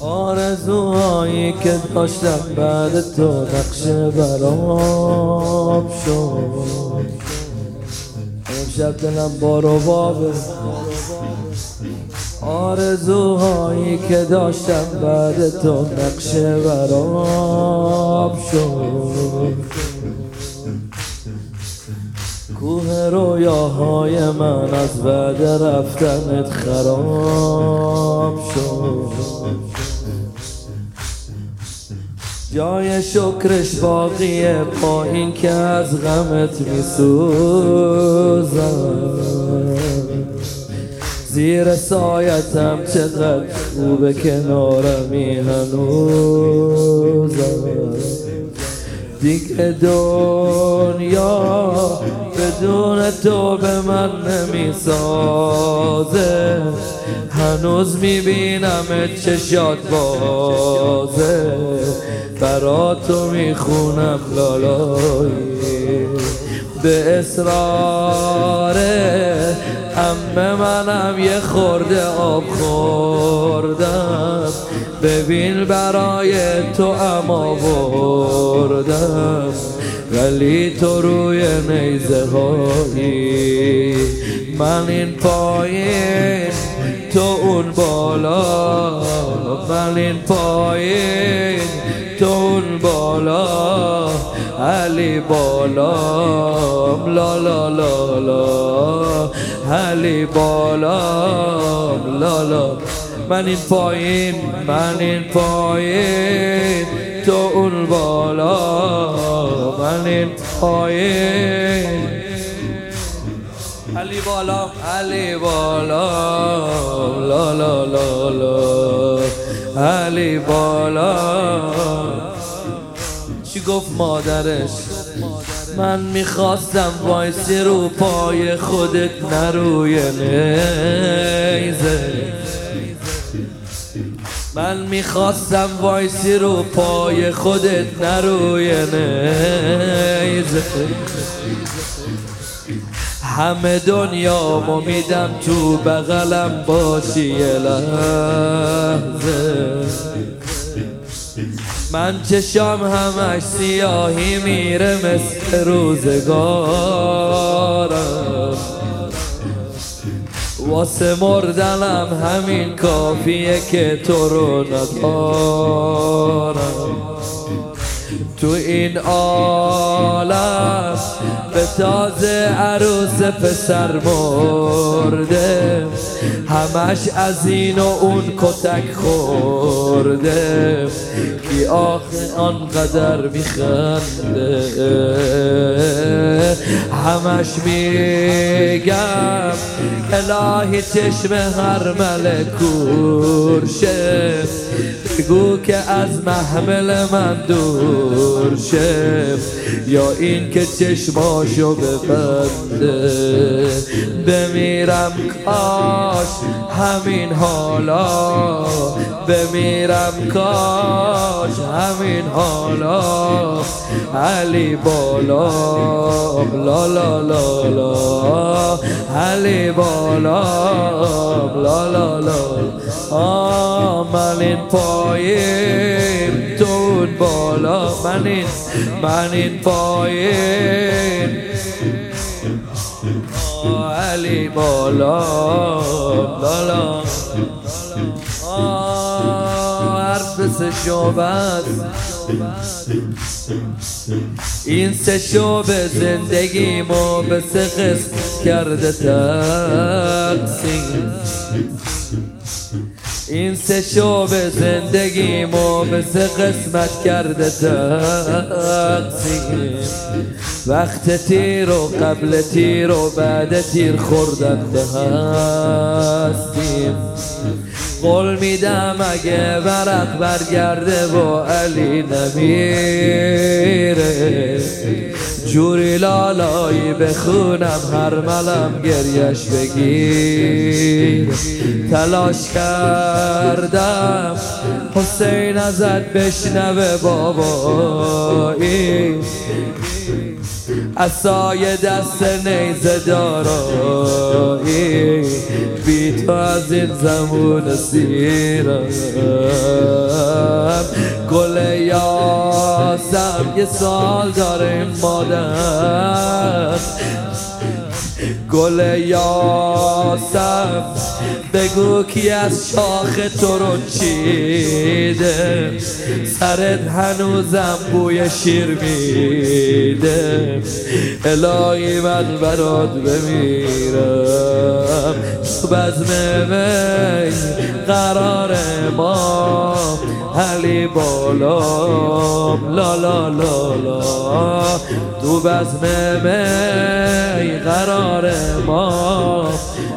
آرزوهایی که داشتم بعد تو نقشه برام شد. امشب دلم بارو بابه آرزوهایی که داشتم بعد تو نقشه برام رویاهای من از بعد رفتنت خراب شد. جای شکرش باقیه با این که از غمت میسوزم. زیر سایتم چقدر خوبه کنارمی هنوزم. دیگه دنیا تو به من نمی‌سازه. هنوز می‌بینم چشات بازه. برا تو می‌خونم لالایی. به اصراره همه منم یه خورده آب خوردم. ببین برای تو اما بردم ولی تو روی نیزه هایی من این پایین تو اون بالا من این پایین تو اون بالا علی بالا لا لا لا لا علی بالا لا لا من این پایین من این پایین تو اون بالا من این پایین علی بالا علی بالا. لا لا لا لا. علی بالا. چی گفت مادرش؟ من می‌خواستم وایسی رو پای خودت نه روی نیزه. من می‌خواستم وایسی رو پای خودت نه روی نیزه همه دنیا میدم تو بغلم باشی لحظه. من چشام همش سیاهی میره مثل روزگارم واسه مردنم همین کافیه که تو رو ندارم تو این عالم به تازه عروس پسر مرده. همش از این و اون کتک خورده. کی آخه آنقدر میخنده. همش میگم الهی چشم هر ملکور شه بگو که از محمل من دور شه. یا این که چشماشو ببنده. بمیرم کاش همین حالا. بمیرم کاش همین حالا. علی بالا. لا لا لا لا. علی بالا. لا لا لا. من این پایین. تو بالا. من این من این پایین. علی بالا. لالا حرف سه شعبت این سه شعبه زندگیمو به سه قسم کرده تقسیم. این سه شعبه زندگیمو به سه قسمت کرده تقسیم. وقت تیر و قبل تیر و بعد تیر خوردن به هستیم. قول میدم اگه ورق برگرده با علی نمیره. جوری لالایی بخونم هر ملم گریش بگیر. تلاش کردم حسین ازت بشنوه بابایی. اصای دست نیزه دارایی. بی تو از این زمون سیرم. گل یاسم یه سال داره این مادر گل یاسم بگو کی از شاخ تو رو چیده. سرت هنوزم بوی شیر میده. الهی من برات بمیرم. تو بزم می قرار ما علی بالام لا لا لا لا. تو بزم می قرار ما.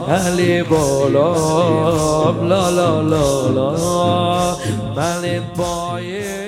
علی بالام لا لا لا لا. من پایه